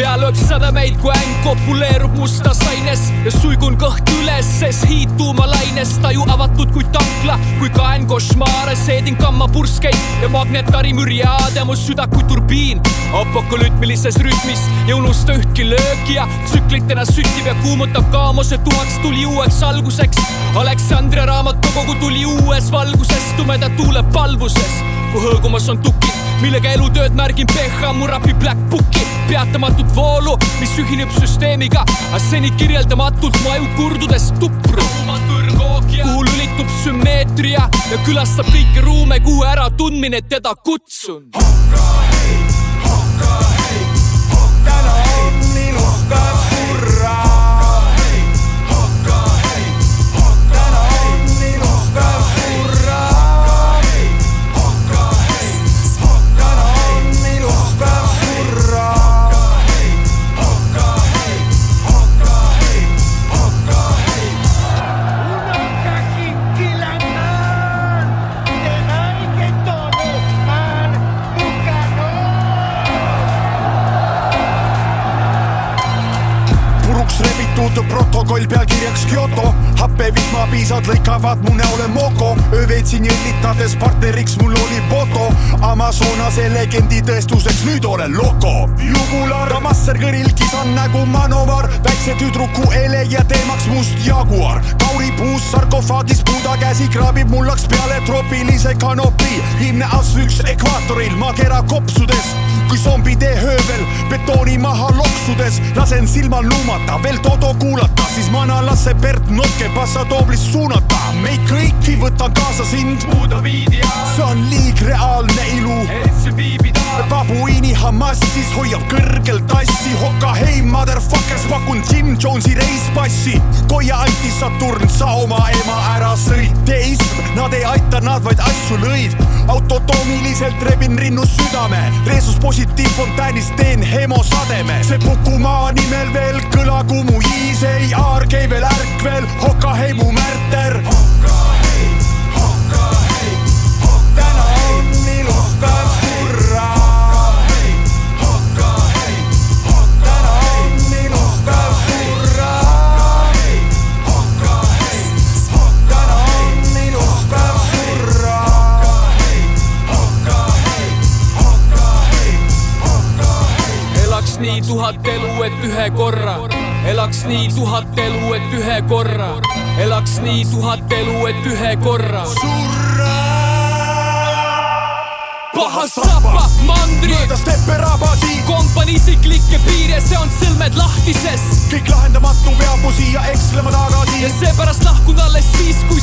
lööb sädemeid, kui äng kopuleerub mustas aines ja suigun kõht üles, ses hiidtuumalaines taju avatud kui tankla, kui kaen košmaare, seedin kammapurskeid ja magnetarimüriaade mu süda kui turbiin. apokalütmilises rütmis ja unusta ühtki lööki ja tsüklitena süttib ja kuumutab kaamose tuhaks tuli uueks alguseks. Aleksandria raamatukogu tuli uues valguses, tumeda tuule palvuses, kui hõõgumas on tukid millega elutööd märgin PH Murapi Black Booki peatamatut voolu, mis ühineb süsteemiga, aga seni kirjeldamatult mu aju kurdudes tupru. kuhu lülitub sümmeetria ja külastab kõiki ruume, kuhu äratundmine teda kutsun. Protokoll pealkirjaks Kyoto. Happevihmapiisad lõikavad mu näole moko. Ööveetsin jõllitades partneriks mul oli Boto. Amazonase legendi tõestuseks nüüd olen loko jugular Damasser kõril kisan nägu manovar. Väikse tüdruku ele ja teemaks must jaguar. Kauri puus sarkofaagis Buda käsi kraabib mullaks peale troopilise kanopi. Viimne asfüks ekvaatoril maakera kopsudes. Kui zombide höövel betooni maha loksudes lasen silmal luumata veel Todo kuulata, siis mana laseb Bert Notke Passadooblist suunata. meid kõiki võtan kaasa sind. see on liig reaalne ilu. babuiini Hamas siis hoiab kõrgel tassi. Hoka hei motherfuckers, pakun Jim Jonesi reispassi. Koia anti Saturn, sa oma ema ära sõid. teism, nad ei aita, nad vaid asju lõid. autotoomiliselt rebin rinnus südame. Reesus positiivfontäänis teen hemosademe. see Pukumaa nimel veel kõlagu nii tuhat elu, et ühe korra. Elaks nii tuhat elu, et ühe korra, elaks nii tuhat elu, et ühe korra. surra! Paha sapa mandri! Mööda steppe rabasi. Kompanii isiklikke piire, see on sõlmed lahtises. Kõik lahendamatu veab mu siia ekslema tagasi. Ja seepärast lahkun alles siis, kui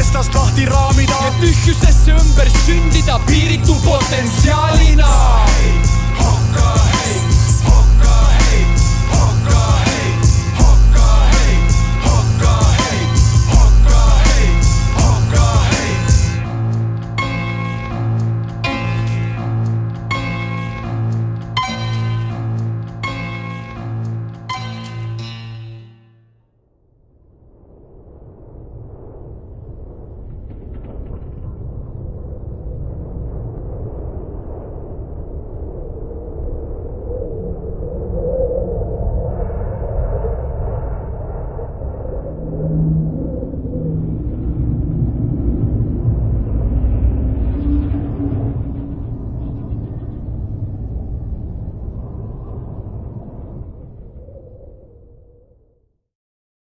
kestast lahti raamida ja tühjusesse ümber sündida piiritu potentsiaalina. hakka